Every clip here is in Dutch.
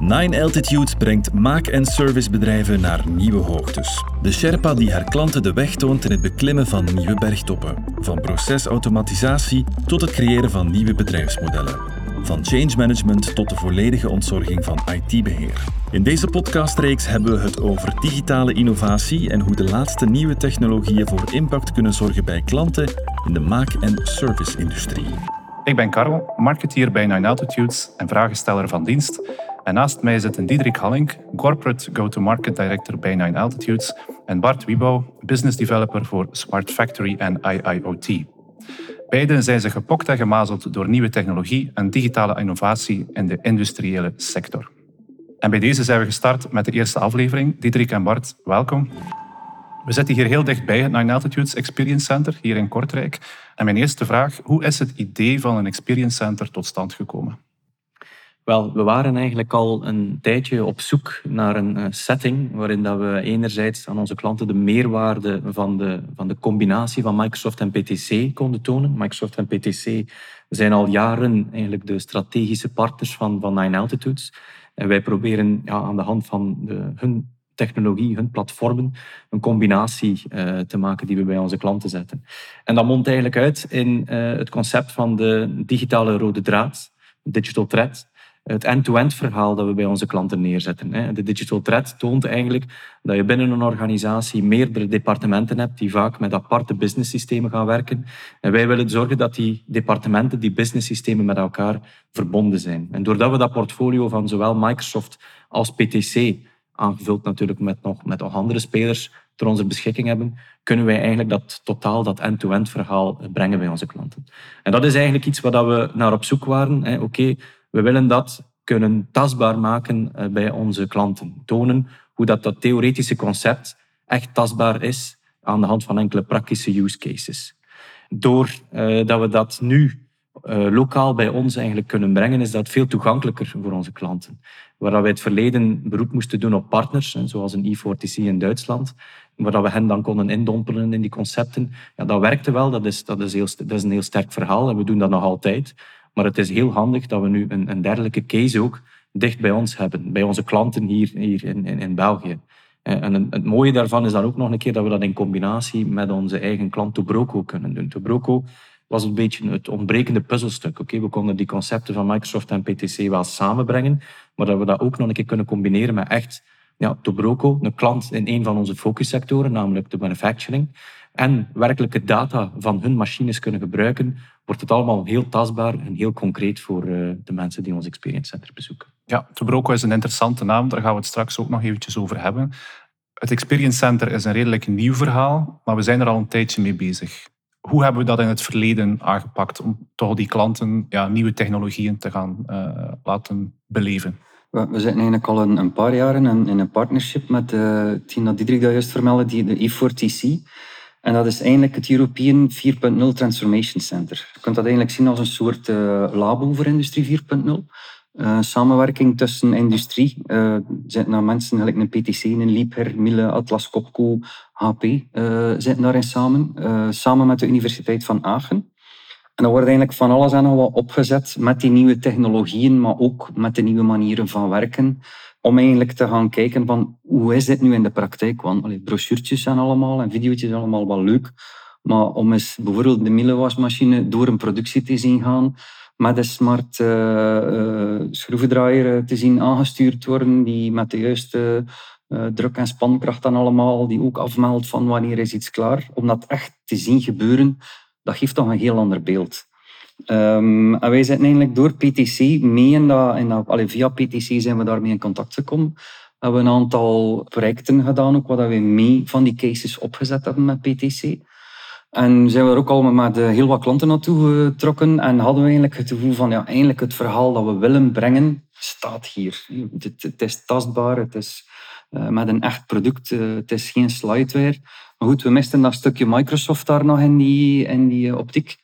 Nine Altitudes brengt maak- en servicebedrijven naar nieuwe hoogtes. De Sherpa die haar klanten de weg toont in het beklimmen van nieuwe bergtoppen. Van procesautomatisatie tot het creëren van nieuwe bedrijfsmodellen. Van change management tot de volledige ontzorging van IT-beheer. In deze podcastreeks hebben we het over digitale innovatie en hoe de laatste nieuwe technologieën voor impact kunnen zorgen bij klanten in de maak- en service-industrie. Ik ben Karel, marketeer bij Nine Altitudes en vragensteller van dienst. En naast mij zitten Diederik Halling, Corporate Go-to-Market Director bij Nine Altitudes, en Bart Wiebouw, Business Developer voor Smart Factory en IIoT. Beiden zijn ze gepokt en gemazeld door nieuwe technologie en digitale innovatie in de industriële sector. En bij deze zijn we gestart met de eerste aflevering. Diederik en Bart, welkom. We zitten hier heel dichtbij het Nine Altitudes Experience Center, hier in Kortrijk. En mijn eerste vraag, hoe is het idee van een Experience Center tot stand gekomen? Wel, we waren eigenlijk al een tijdje op zoek naar een eh, setting waarin dat we enerzijds aan onze klanten de meerwaarde van de, van de combinatie van Microsoft en PTC konden tonen. Microsoft en PTC zijn al jaren eigenlijk de strategische partners van, van Nine Altitudes. En wij proberen ja, aan de hand van de, hun technologie, hun platformen, een combinatie uh, te maken die we bij onze klanten zetten. En dat mondt eigenlijk uit in uh, het concept van de digitale rode draad, digital thread, het end-to-end verhaal dat we bij onze klanten neerzetten. De digital thread toont eigenlijk dat je binnen een organisatie meerdere departementen hebt die vaak met aparte businesssystemen gaan werken. En wij willen zorgen dat die departementen, die businesssystemen met elkaar verbonden zijn. En doordat we dat portfolio van zowel Microsoft als PTC, aangevuld natuurlijk met nog, met nog andere spelers, ter onze beschikking hebben, kunnen wij eigenlijk dat totaal, dat end-to-end verhaal brengen bij onze klanten. En dat is eigenlijk iets waar we naar op zoek waren. Oké, we willen dat kunnen tastbaar maken eh, bij onze klanten. Tonen hoe dat, dat theoretische concept echt tastbaar is aan de hand van enkele praktische use cases. Doordat uh, we dat nu uh, lokaal bij ons eigenlijk kunnen brengen, is dat veel toegankelijker voor onze klanten. Waar we het verleden beroep moesten doen op partners, zoals een E4TC in Duitsland, waar we hen dan konden indompelen in die concepten, ja, dat werkte wel, dat is, dat, is heel, dat is een heel sterk verhaal en we doen dat nog altijd. Maar het is heel handig dat we nu een, een dergelijke case ook dicht bij ons hebben, bij onze klanten hier, hier in, in, België. Eh, en het mooie daarvan is dan ook nog een keer dat we dat in combinatie met onze eigen klant Tobroco kunnen doen. Tobroco was een beetje het ontbrekende puzzelstuk. Oké, we konden die concepten van Microsoft en PTC wel samenbrengen, maar dat we dat ook nog een keer kunnen combineren met echt ja, Tobroco, een klant in een van onze focussectoren, namelijk de manufacturing, en werkelijke data van hun machines kunnen gebruiken, wordt het allemaal heel tastbaar en heel concreet voor uh, de mensen die ons Experience Center bezoeken. Ja, Tobroco is een interessante naam, daar gaan we het straks ook nog eventjes over hebben. Het Experience Center is een redelijk nieuw verhaal, maar we zijn er al een tijdje mee bezig. Hoe hebben we dat in het verleden aangepakt om toch die klanten ja, nieuwe technologieën te gaan uh, laten beleven? We, we zitten eigenlijk al een, een paar jaren in, in, een partnership met uh, Tina Diederik dat juist vermeldde, die, de E4TC. En dat is eigenlijk het European 4.0 Transformation Center. Je kunt dat eigenlijk zien als een soort uh, labo voor Industrie 4.0. Uh, samenwerking tussen industrie. Uh, zitten mensen gelijk een PTC, een Liebherr, Miele, Atlas Copco, HP zitten daarin samen. samen met de Universiteit van Aachen. En er wordt eigenlijk van alles en nog wat opgezet met die nieuwe technologieën, maar ook met de nieuwe manieren van werken. Om eigenlijk te gaan kijken van hoe is dit nu in de praktijk? Want allee, brochuurtjes zijn allemaal en video's zijn allemaal wel leuk. Maar om eens bijvoorbeeld de Miele door een productie te zien gaan, met een smart uh, schroevendraaier te zien aangestuurd worden, die met de juiste druk- en spankracht en allemaal, die ook afmeldt van wanneer is iets klaar. Om dat echt te zien gebeuren, dat geeft toch een heel ander beeld. Um, en wij zijn eigenlijk door PTC mee in dat, in via PTC zijn we daarmee in contact gekomen. We hebben een aantal projecten gedaan, ook wat we mee van die cases opgezet hebben met PTC. En zijn we er ook al met heel wat klanten naartoe getrokken en hadden we eigenlijk het gevoel van ja, eigenlijk het verhaal dat we willen brengen staat hier. Het, het is tastbaar, het is uh, met een echt product, uh, het is geen slideware. Maar goed, we misten dat stukje Microsoft daar nog in die, in die optiek.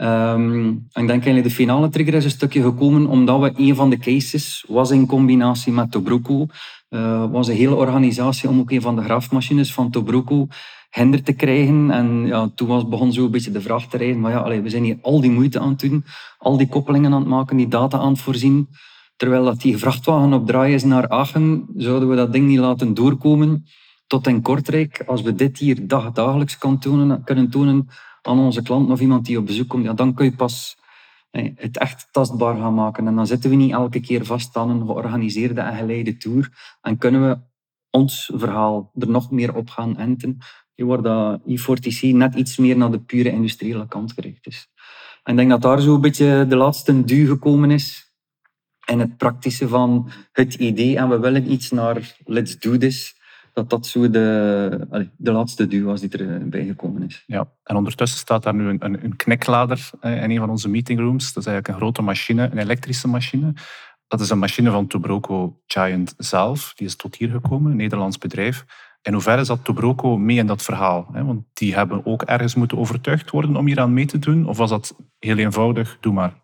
Um, ik denk eigenlijk de finale trigger is een stukje gekomen omdat we een van de cases was in combinatie met Tobroco. Uh, was een hele organisatie om ook een van de graafmachines van Tobroco hinder te krijgen. En ja, toen was, begon zo een beetje de vraag te rijden, maar ja, allee, we zijn hier al die moeite aan het doen, al die koppelingen aan het maken, die data aan het voorzien. Terwijl dat die vrachtwagen op draai is naar Aachen, zouden we dat ding niet laten doorkomen tot in Kortrijk. Als we dit hier dag, dagelijks kan tonen, kunnen tonen aan onze klant of iemand die op bezoek komt, ja, dan kun je pas het echt tastbaar gaan maken. En dan zitten we niet elke keer vast aan een georganiseerde en geleide tour. En kunnen we ons verhaal er nog meer op gaan enten, waar dat E4TC net iets meer naar de pure industriële kant gericht is. En ik denk dat daar zo een beetje de laatste duw gekomen is in het praktische van het idee en we willen iets naar let's do this dat dat zo de, de laatste duw was die erbij gekomen is. Ja, en ondertussen staat daar nu een, een, een kneklader eh, in een van onze meetingrooms. Dat is eigenlijk een grote machine, een elektrische machine. Dat is een machine van Tobroco Giant zelf. Die is tot hier gekomen, een Nederlands bedrijf. In hoeverre zat Tobroco mee in dat verhaal? Want die hebben ook ergens moeten overtuigd worden om hier aan mee te doen. Of was dat heel eenvoudig, doe maar?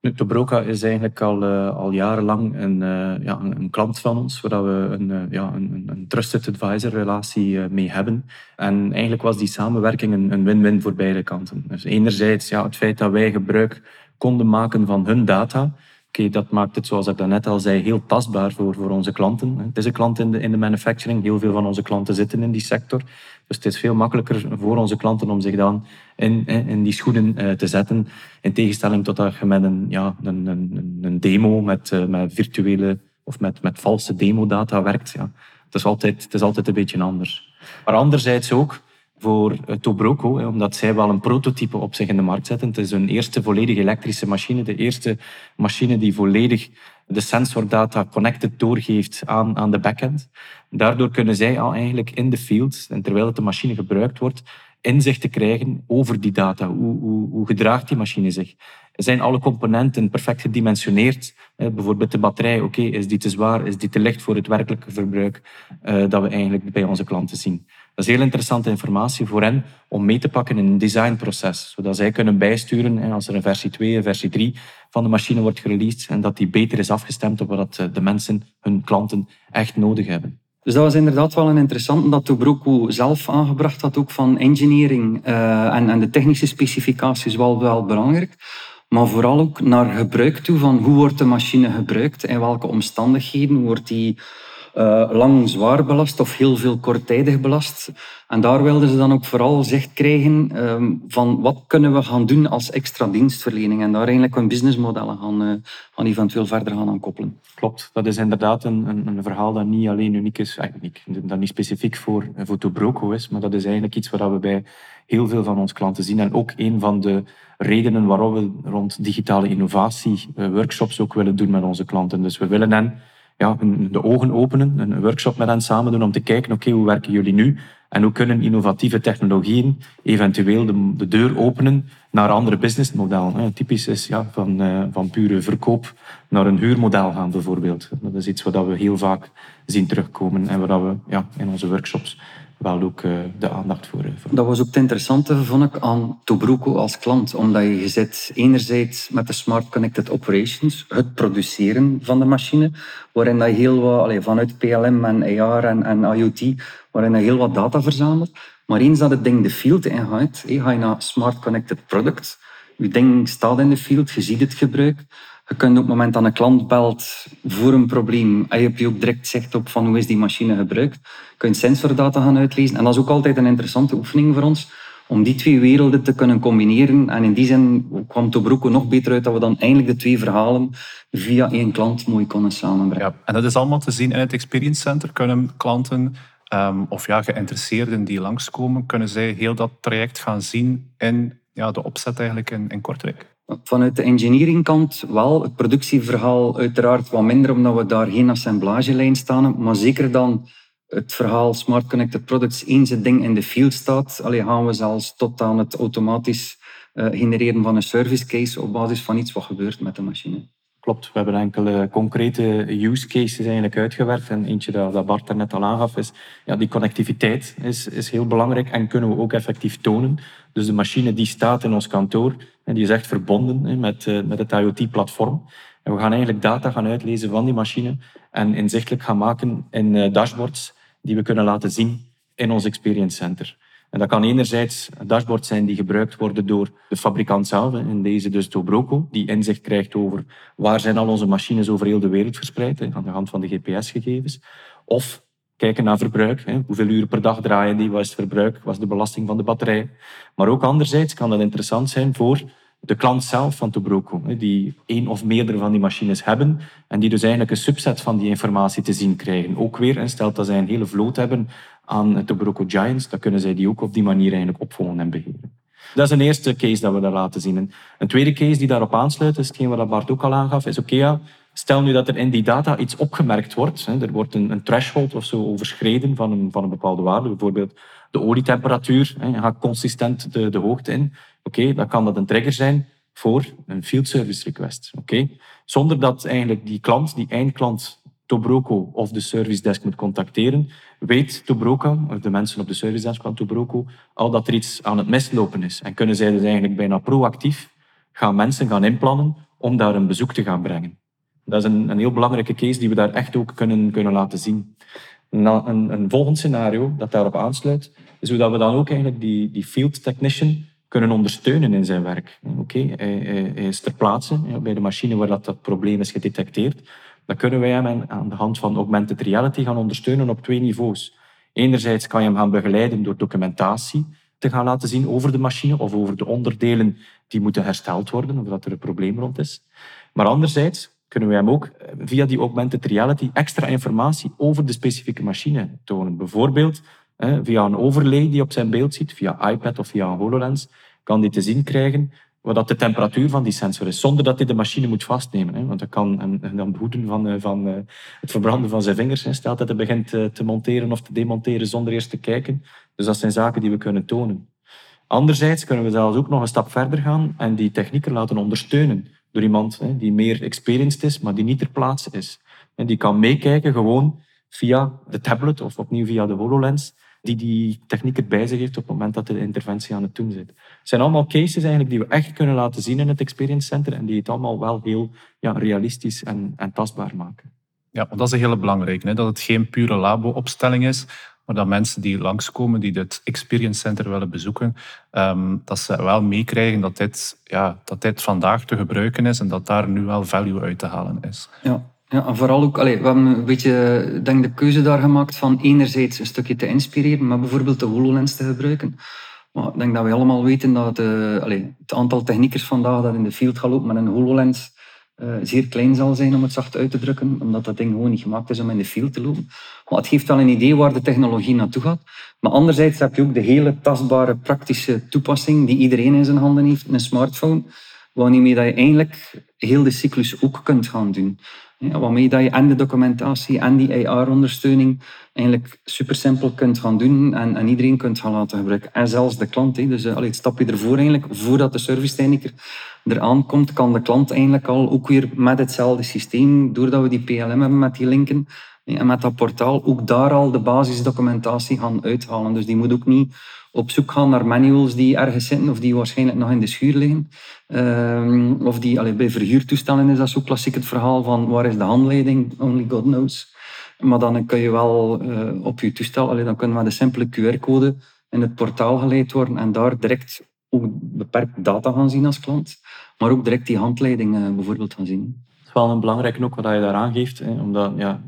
Tobroca is eigenlijk al, uh, al jarenlang een, uh, ja, een, klant van ons, waar we een, uh, ja, een, een trusted advisor relatie mee hebben. En eigenlijk was die samenwerking een win-win voor beide kanten. Dus enerzijds ja, het feit dat wij gebruik konden maken van hun data, Dat maakt het, zoals ik daarnet al zei, heel tastbaar voor, voor onze klanten. Het is een klant in de, in de manufacturing. Heel veel van onze klanten zitten in die sector. Dus het is veel makkelijker voor onze klanten om zich dan in, in die schoenen eh, te zetten. In tegenstelling tot dat je met een, ja, een, een, een demo, met, eh, met virtuele of met, met valse demodata werkt. Ja. Het, is altijd, het is altijd een beetje anders. Maar anderzijds ook, voor eh, Tobroco, omdat zij wel een prototype op zich in de markt zetten. Het is hun eerste volledig elektrische machine, de eerste machine die volledig de sensordata connected doorgeeft aan, aan de backend. Daardoor kunnen zij al eigenlijk in de field, en terwijl de machine gebruikt wordt, inzicht te krijgen over die data. Hoe, hoe, hoe gedraagt die machine zich? Zijn alle componenten perfect gedimensioneerd? Bijvoorbeeld de batterij, oké, is die te zwaar, is die te licht voor het werkelijke verbruik uh, dat we eigenlijk bij onze klanten zien? Dat is heel interessante informatie voor hen om mee te pakken in een designproces, zodat zij kunnen bijsturen als er een versie 2, een versie 3 van de machine wordt gereleased en dat die beter is afgestemd op wat eh, de mensen, hun klanten, echt nodig hebben. Dus dat was inderdaad wel een interessante dat Tobroco zelf aangebracht had, ook van engineering uh, en, en de technische specificaties wel, wel belangrijk. Maar vooral ook naar gebruik toe van hoe wordt de machine gebruikt, in welke omstandigheden wordt die uh, lang zwaar belast of heel veel korttijdig belast. En daar wilden ze dan ook vooral zicht krijgen um, van wat kunnen we gaan doen als extra dienstverlening en daar eigenlijk een businessmodellen gaan, uh, gaan eventueel verder gaan aan koppelen. Klopt, dat is inderdaad een, een, een verhaal dat niet alleen uniek is, eigenlijk niet, dat niet specifiek voor, voor Tobroco is, maar dat is eigenlijk iets wat we bij heel veel van onze klanten zien. En ook een van de redenen waarom we rond digitale innovatie workshops ook willen doen met onze klanten. Dus we willen hen ja, de ogen openen, een workshop met hen samen doen om te kijken, oké, hoe werken jullie nu? En hoe kunnen innovatieve technologieën eventueel de, de deur openen naar andere businessmodellen? Typisch is ja, van, uh, van pure verkoop naar een huurmodel gaan bijvoorbeeld. Dat is iets wat we heel vaak zien terugkomen en waar we ja, in onze workshops wel ook uh, de aandacht voor, uh, Dat was ook het interessante, vond ik, aan Tobruco als klant. Omdat je zit enerzijds met de Smart Connected Operations, het produceren van de machine, waarin dat heel wat, allez, vanuit PLM en AR en, en IoT, waarin je heel wat data verzamelt. Maar eens dat het ding de field ingaat, ga je naar Smart Connected Product. Je ding staat in de field, je ziet het gebruik. Je kunt op het moment dat een klant belt voor een probleem, en je ook direct zicht op van hoe is die machine gebruikt, kun je sensordata gaan uitlezen. En dat is ook altijd een interessante oefening voor ons, om die twee werelden te kunnen combineren. En in die zin kwam Tobruco nog beter uit dat we dan eindelijk de twee verhalen via één klant mooi konden samenbrengen. Ja, en dat is allemaal te zien in het Experience Center. Kunnen klanten um, of ja, geïnteresseerden die langskomen, kunnen zij heel dat traject gaan zien in ja, de opzet eigenlijk in, in Kortrijk? Vanuit de engineeringkant wel. Het productieverhaal uiteraard wat minder, omdat we daar geen assemblagelijn staan. Maar zeker dan het verhaal Smart Connected Products, eens het ding in de field staat, allee, gaan we zelfs tot aan het automatisch uh, genereren van een service case op basis van iets wat gebeurt met de machine. Klopt, we hebben enkele concrete use cases eigenlijk uitgewerkt. En eentje dat, Bart net al aangaf is, ja, die connectiviteit is, is heel belangrijk en kunnen we ook effectief tonen. Dus de machine die staat in ons kantoor, en die is echt verbonden met, eh, met het IoT-platform. En we gaan eigenlijk data gaan uitlezen van die machine en inzichtelijk gaan maken in eh, dashboards die we kunnen laten zien in ons Experience Center. En dat kan enerzijds een dashboard zijn die gebruikt worden door de fabrikant zelf, in deze dus Tobroco, die inzicht krijgt over waar zijn al onze machines over heel de wereld verspreid, aan de hand van de GPS-gegevens. Of kijken naar verbruik. Hoeveel uren per dag draaien die? Wat is het verbruik? Wat is de belasting van de batterij? Maar ook anderzijds kan dat interessant zijn voor de klant zelf van Tobroco, die één of meerdere van die machines hebben en die dus eigenlijk een subset van die informatie te zien krijgen. Ook weer, en stelt dat zij een hele vloot hebben aan Tobroco Giants, dan kunnen zij die ook op die manier eigenlijk opvolgen en beheren. Dat is een eerste case dat we daar laten zien. Een tweede case die daarop aansluit, is hetgeen wat Bart ook al aangaf, is oké, stel nu dat er in die data iets opgemerkt wordt. Er wordt een, een threshold of zo overschreden van een, van een bepaalde waarde, bijvoorbeeld de olietemperatuur, je gaat consistent de, de hoogte in. Oké, dan kan dat een trigger zijn voor een field service request. Oké, Zonder dat eigenlijk die klant, die eindklant Tobroco of de service desk moet contacteren, weet Tobroco, of de mensen op de service desk van Tobroco, al dat er iets aan het mislopen is. En kunnen zij dus eigenlijk bijna proactief gaan mensen gaan inplannen om daar een bezoek te gaan brengen. Dat is een, een heel belangrijke case die we daar echt ook kunnen, kunnen laten zien. Een, een, volgend scenario dat daarop aansluit, is hoe dat we dan ook eigenlijk die, die field technician kunnen ondersteunen in zijn werk. Oké, hij, hij, is ter plaatse bij de machine waar dat, dat probleem is gedetecteerd. Dan kunnen wij hem aan de hand van augmented reality gaan ondersteunen op twee niveaus. Enerzijds kan je hem gaan begeleiden door documentatie te gaan laten zien over de machine of over de onderdelen die moeten hersteld worden of dat er een probleem rond is. Maar anderzijds kunnen we hem ook eh, via die augmented reality extra informatie over de specifieke machine tonen. Bijvoorbeeld via een overlay die op zijn beeld ziet, via iPad of via een HoloLens, kan hij te zien krijgen wat de temperatuur van die sensor is, zonder dat hij de machine moet vastnemen. Want dat kan hem dan behoeden van, eh, van eh, het verbranden van zijn vingers. Stelt dat hij begint te monteren of te demonteren zonder eerst te kijken. Dus dat zijn zaken die we kunnen tonen. Anderzijds kunnen we zelfs ook nog een stap verder gaan en die technieken laten ondersteunen door iemand die meer experienced is, maar die niet ter plaatse is. En die kan meekijken gewoon via de tablet of opnieuw via de HoloLens, die die techniek erbij zich heeft op het moment dat de interventie aan het doen zit. Het zijn allemaal cases eigenlijk die we echt kunnen laten zien in het Experience Center en die het allemaal wel heel ja, realistisch en, en tastbaar maken. Ja, want dat is een hele belangrijke, hè? dat het geen pure labo-opstelling is, maar dat mensen die langskomen, die het Experience Center willen bezoeken, ehm, dat ze wel meekrijgen dat dit, ja, dat dit vandaag te gebruiken is en dat daar nu wel value uit te halen is. Ja, ja en vooral ook, allez, we hebben een beetje denk, de keuze daar gemaakt van enerzijds een stukje te inspireren, maar bijvoorbeeld de HoloLens te gebruiken. Maar ik denk dat we allemaal weten dat uh, allez, het aantal techniekers vandaag dat in de field gaat lopen met een HoloLens uh, zeer klein zal zijn, om het zacht uit te drukken, omdat dat ding gewoon niet gemaakt is om in de field te lopen. Maar het geeft wel een idee waar de technologie naartoe gaat. Maar anderzijds heb je ook de hele tastbare, praktische toepassing die iedereen in zijn handen heeft, een smartphone, waarmee je eigenlijk heel de cyclus ook kunt gaan doen. Ja, waarmee dat je en de documentatie en die AR-ondersteuning eigenlijk super simpel kunt gaan doen en, en, iedereen kunt gaan laten gebruiken. En zelfs de klant. Dus uh, het stapje ervoor eigenlijk, voordat de servicetechniker eraan komt, kan de klant eigenlijk al ook weer met hetzelfde systeem, doordat we die PLM hebben met die linken en met dat portaal, ook daar al de basisdocumentatie gaan uithalen. Dus die moet ook niet op zoek gaan naar manuals die ergens zitten of die waarschijnlijk nog in de schuur liggen. Ehm, of die, allee, bij verhuurtoestellen is dat zo klassiek het verhaal van waar is de handleiding, only God knows. Maar dan kun je wel uh, op je toestel, allee, dan kunnen we de simpele QR-code in het portaal geleid worden en daar direct ook beperkt data gaan zien als klant, maar ook direct die handleiding uh, bijvoorbeeld gaan zien is wel een belangrijke ook wat je daar aangeeft. Hè, omdat, ja,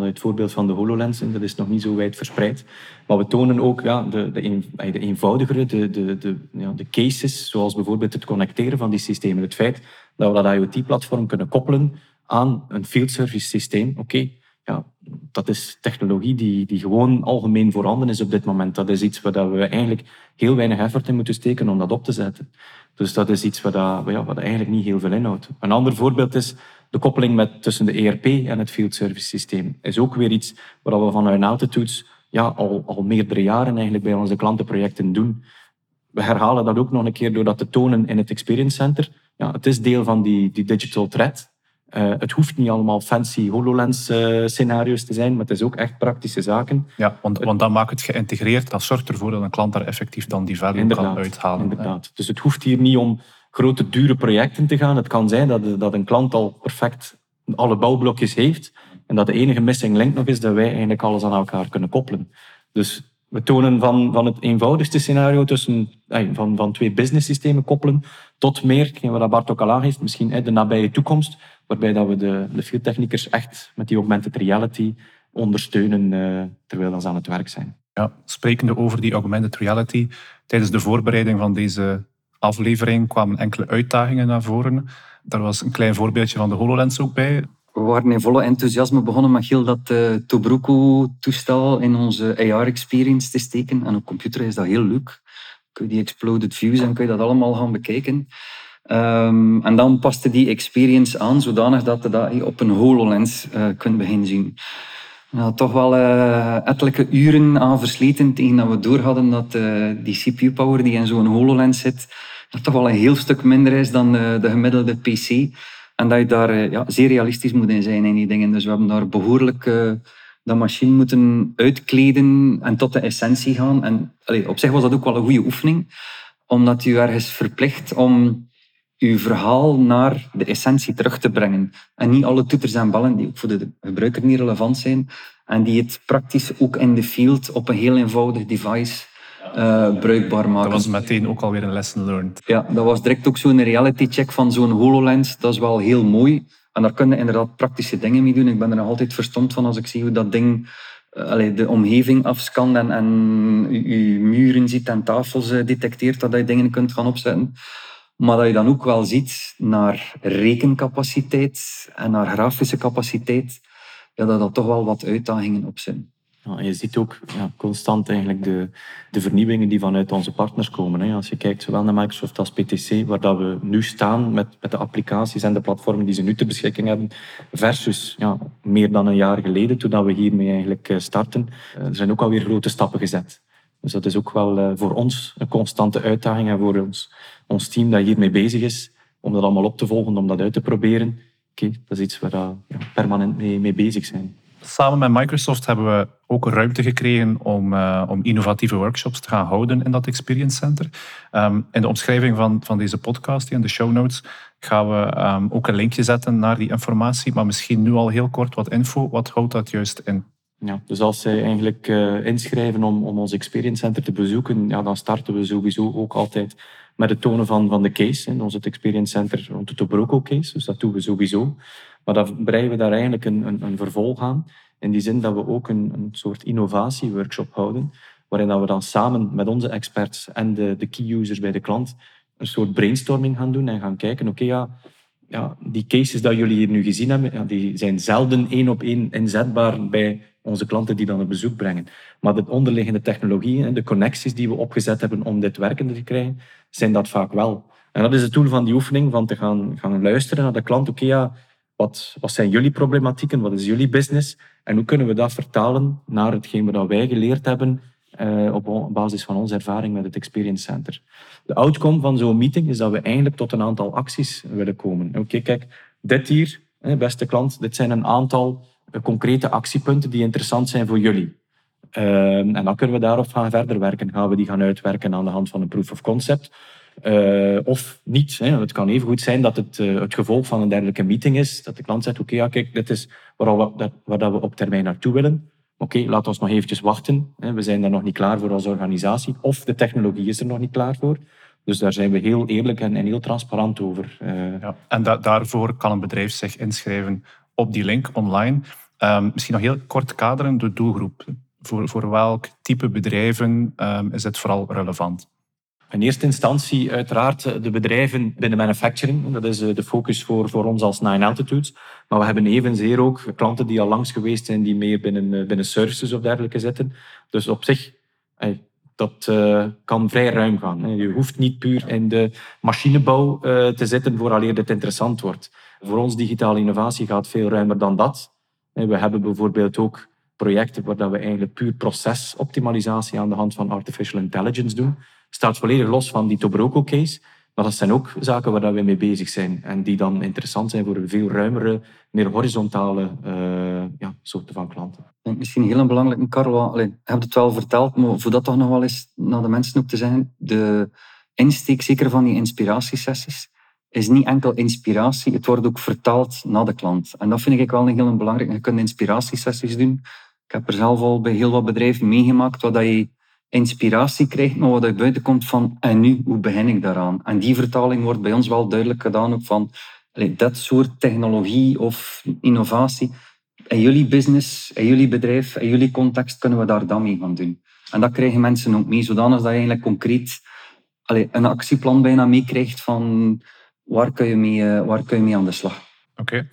het voorbeeld van de HoloLens, dat is nog niet zo wijd verspreid. Maar we tonen ook ja, de, de, de eenvoudigere, de, de, de, ja, de cases, zoals bijvoorbeeld het connecteren van die systemen. Het feit dat we dat IoT-platform kunnen koppelen aan een field service systeem. Oké, ja, dat is technologie die, die gewoon algemeen voorhanden is op dit moment. Dat is iets waar we eigenlijk heel weinig effort in moeten steken om dat op te zetten. Dus dat is iets wat, dat, ja, wat eigenlijk niet heel veel inhoudt. Een ander voorbeeld is de koppeling met, tussen de ERP en het field service systeem. Is ook weer iets wat we vanuit Altitudes ja, al, al meerdere jaren eigenlijk bij onze klantenprojecten doen. We herhalen dat ook nog een keer door dat te tonen in het Experience Center. Ja, het is deel van die, die digital thread. Uh, het hoeft niet allemaal fancy HoloLens-scenario's te zijn, maar het is ook echt praktische zaken. Ja, want, want dat maakt het geïntegreerd. Dat zorgt ervoor dat een klant daar effectief dan die value kan uithalen. Inderdaad. Dus het hoeft hier niet om grote, dure projecten te gaan. Het kan zijn dat, dat een klant al perfect alle bouwblokjes heeft en dat de enige missing link nog is dat wij eigenlijk alles aan elkaar kunnen koppelen. Dus we tonen van, van het eenvoudigste scenario tussen, van, van twee business systemen koppelen tot meer, wat Bart ook al aangeeft, misschien de nabije toekomst, waarbij dat we de, de fieldtechnikers echt met die augmented reality ondersteunen uh, terwijl ze aan het werk zijn. Ja, sprekende over die augmented reality, tijdens de voorbereiding van deze aflevering kwamen enkele uitdagingen naar voren. Daar was een klein voorbeeldje van de HoloLens ook bij. We waren in volle enthousiasme begonnen met heel dat uh, Tobruco-toestel in onze AR-experience te steken. En op computer is dat heel leuk. Kun je die exploded views en kun je dat allemaal gaan bekijken. Um, en dan paste die experience aan, zodanig dat je dat op een HoloLens uh, kunt beginnen zien. Ja, toch wel uh, ettelijke uren aan versleten tegen dat we door hadden dat uh, die CPU-power die in zo'n HoloLens zit, dat toch wel een heel stuk minder is dan uh, de gemiddelde PC. En dat je daar ja, zeer realistisch moet in zijn in die dingen. Dus we hebben daar behoorlijk de machine moeten uitkleden en tot de essentie gaan. En op zich was dat ook wel een goede oefening, omdat je ergens verplicht om je verhaal naar de essentie terug te brengen. En niet alle toeters en ballen die ook voor de gebruiker niet relevant zijn en die het praktisch ook in de field op een heel eenvoudig device uh, bruikbaar maken. Dat was meteen ook alweer een lesson learned. Ja, dat was direct ook zo'n reality check van zo'n HoloLens. Dat is wel heel mooi. En daar kun je inderdaad praktische dingen mee doen. Ik ben er nog altijd verstomd van als ik zie hoe dat ding uh, de omgeving afscant en, en je muren ziet en tafels uh, detecteert, dat je dingen kunt gaan opzetten. Maar dat je dan ook wel ziet naar rekencapaciteit en naar grafische capaciteit, ja, dat dat toch wel wat uitdagingen op zijn. Ja, je ziet ook ja, constant eigenlijk de, de vernieuwingen die vanuit onze partners komen. Hè. Als je kijkt zowel naar Microsoft als PTC, waar dat we nu staan met, met de applicaties en de platformen die ze nu ter beschikking hebben, versus ja, meer dan een jaar geleden, toen we hiermee eigenlijk eh, starten. Eh, er zijn ook alweer grote stappen gezet. Dus dat is ook wel eh, voor ons een constante uitdaging en voor ons, ons team dat hiermee bezig is, om dat allemaal op te volgen, om dat uit te proberen. Oké, dat is iets waar we ja, permanent mee, mee bezig zijn. Samen met Microsoft hebben we ook ruimte gekregen om, uh, om innovatieve workshops te gaan houden in dat Experience Center. Um, in de omschrijving van, van deze podcast, in de show notes, gaan we um, ook een linkje zetten naar die informatie. Maar misschien nu al heel kort wat info. Wat houdt dat juist in? Ja, dus als zij eigenlijk uh, inschrijven om, om ons Experience Center te bezoeken, ja, dan starten we sowieso ook altijd met het tonen van, van de case. In onze Experience Center rond de Tobroko case, dus dat doen we sowieso. Maar dan breien we daar eigenlijk een, een, een vervolg aan. In die zin dat we ook een, een soort innovatieworkshop houden, waarin dat we dan samen met onze experts en de, de key users bij de klant een soort brainstorming gaan doen en gaan kijken, oké, ja, ja, die cases dat jullie hier nu gezien hebben, ja, die zijn zelden één op één inzetbaar bij onze klanten die dan een bezoek brengen. Maar de onderliggende technologieën en de connecties die we opgezet hebben om dit werkende te krijgen, zijn dat vaak wel. En dat is het doel van die oefening, van te gaan, gaan luisteren naar de klant. Oké, ja, wat, wat zijn jullie problematieken? Wat is jullie business? En hoe kunnen we dat vertalen naar hetgeen wat wij geleerd hebben uh, op basis van onze ervaring met het Experience Center. De outcome van zo'n meeting is dat we eigenlijk tot een aantal acties willen komen. Oké, kijk, dit hier, beste klant, dit zijn een aantal eh, concrete actiepunten die interessant zijn voor jullie. Ehm, en dan kunnen we daarop gaan verder werken. Gaan we die gaan uitwerken aan de hand van een proof of concept? Uh, of niet. Hè. Het kan even goed zijn dat het uh, het gevolg van een dergelijke meeting is. Dat de klant zegt, oké, kijk, dit is waar we, we op termijn naartoe willen. Oké, laat ons nog eventjes wachten. Hè. We zijn daar nog niet klaar voor als organisatie. Of de technologie is er nog niet klaar voor. Dus daar zijn we heel eerlijk en, heel transparant over. Uh, ja, en da daarvoor kan een bedrijf zich inschrijven op die link online. Um, misschien nog heel kort kaderen, de doelgroep. Voor, voor welk type bedrijven um, is het vooral relevant? In eerste instantie uiteraard de bedrijven binnen manufacturing. Dat is eh, de focus voor, voor ons als Nine Altitudes. Maar we hebben evenzeer ook klanten die al langs geweest zijn, die meer binnen, eh, binnen services of dergelijke zitten. Dus op zich, dat uh, kan vrij ruim gaan. Je hoeft niet puur in de machinebouw te zitten vooraleer dit interessant wordt. Voor ons digitale innovatie gaat veel ruimer dan dat. We hebben bijvoorbeeld ook projecten waar we eigenlijk puur procesoptimalisatie aan de hand van artificial intelligence doen. Staat volledig los van die Tobroko case. Maar dat zijn ook zaken waar we mee bezig zijn. En die dan interessant zijn voor een veel ruimere, meer horizontale uh, ja, soorten van klanten. Misschien heel belangrijk, Carlo, je hebt het wel verteld, maar voor dat toch nog wel eens naar de mensen ook te zeggen, de insteek zeker van die inspiratiesessies is niet enkel inspiratie, het wordt ook vertaald naar de klant. En dat vind ik wel een heel belangrijk. Je kunt inspiratiesessies doen. Ik heb er zelf al bij heel wat bedrijven meegemaakt, waar je inspiratie krijgt, maar wat er buiten komt van en nu, hoe begin ik daaraan? En die vertaling wordt bij ons wel duidelijk gedaan ook van dat soort technologie of innovatie. In jullie business, in jullie bedrijf, in jullie context kunnen we daar dan mee gaan doen. En dat krijgen mensen ook mee, zodanig dat je eigenlijk concreet een actieplan bijna meekrijgt van waar kun je mee, eh, waar kun je mee aan de slag. Oké.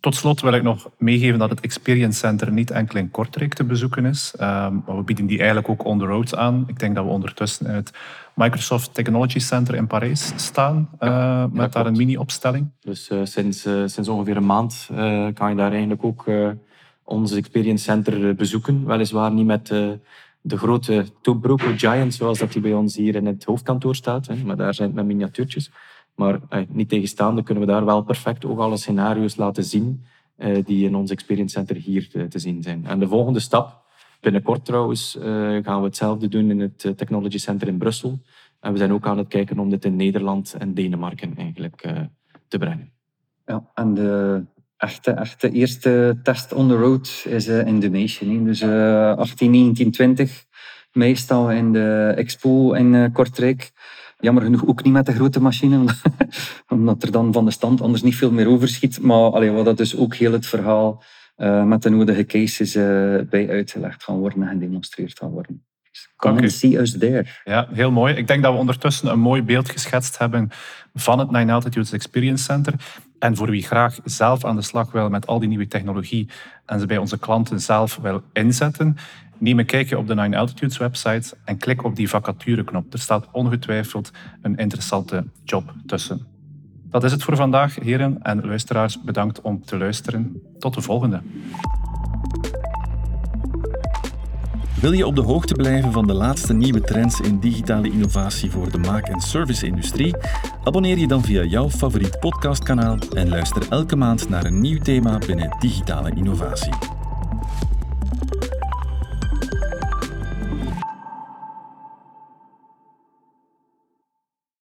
Tot slot wil ik nog meegeven dat het Experience Center niet enkel in Kortrijk te bezoeken is. Um, maar we bieden die eigenlijk ook on the road aan. Ik denk dat we ondertussen in het Microsoft Technology Center in Parijs staan, uh, met daar een mini-opstelling. Dus uh, sinds, uh, sinds ongeveer een maand kan je daar eigenlijk ook ons Experience Center bezoeken. Weliswaar niet met de grote Tobroko Giant, zoals dat die bij ons hier in het hoofdkantoor staat. Hè, maar daar zijn het met miniatuurtjes. Maar eh, niet tegenstaande kunnen we daar wel perfect ook alle scenario's laten zien eh, die in ons Experience Center hier te, te, zien zijn. En de volgende stap, binnenkort trouwens, eh, gaan we hetzelfde doen in het Technology Center in Brussel. En we zijn ook aan het kijken om dit in Nederland en Denemarken eigenlijk eh, te brengen. Ja, en de echte, echte eerste test on the road is in Donation. Dus uh, 18, 19, 20 mei staan we in de expo in Kortrijk. Jammer genoeg ook niet met de grote machine, omdat er dan van de stand anders niet veel meer overschiet. Maar allee, wat dat dus ook heel het verhaal uh, met de nodige cases uh, bij uitgelegd gaan worden en gedemonstreerd gaan worden. Come and see us there. Ja, heel mooi. Ik denk dat we ondertussen een mooi beeld geschetst hebben van het Nine Altitudes Experience Center. En voor wie graag zelf aan de slag wil met al die nieuwe technologie en ze bij onze klanten zelf wil inzetten, neem een kijkje op de Nine Altitudes website en klik op die vacatureknop. Er staat ongetwijfeld een interessante job tussen. Dat is het voor vandaag, heren en luisteraars. Bedankt om te luisteren. Tot de volgende. Wil je op de hoogte blijven van de laatste nieuwe trends in digitale innovatie voor de maak- en service-industrie? Abonneer je dan via jouw favoriet podcastkanaal en luister elke maand naar een nieuw thema binnen digitale innovatie.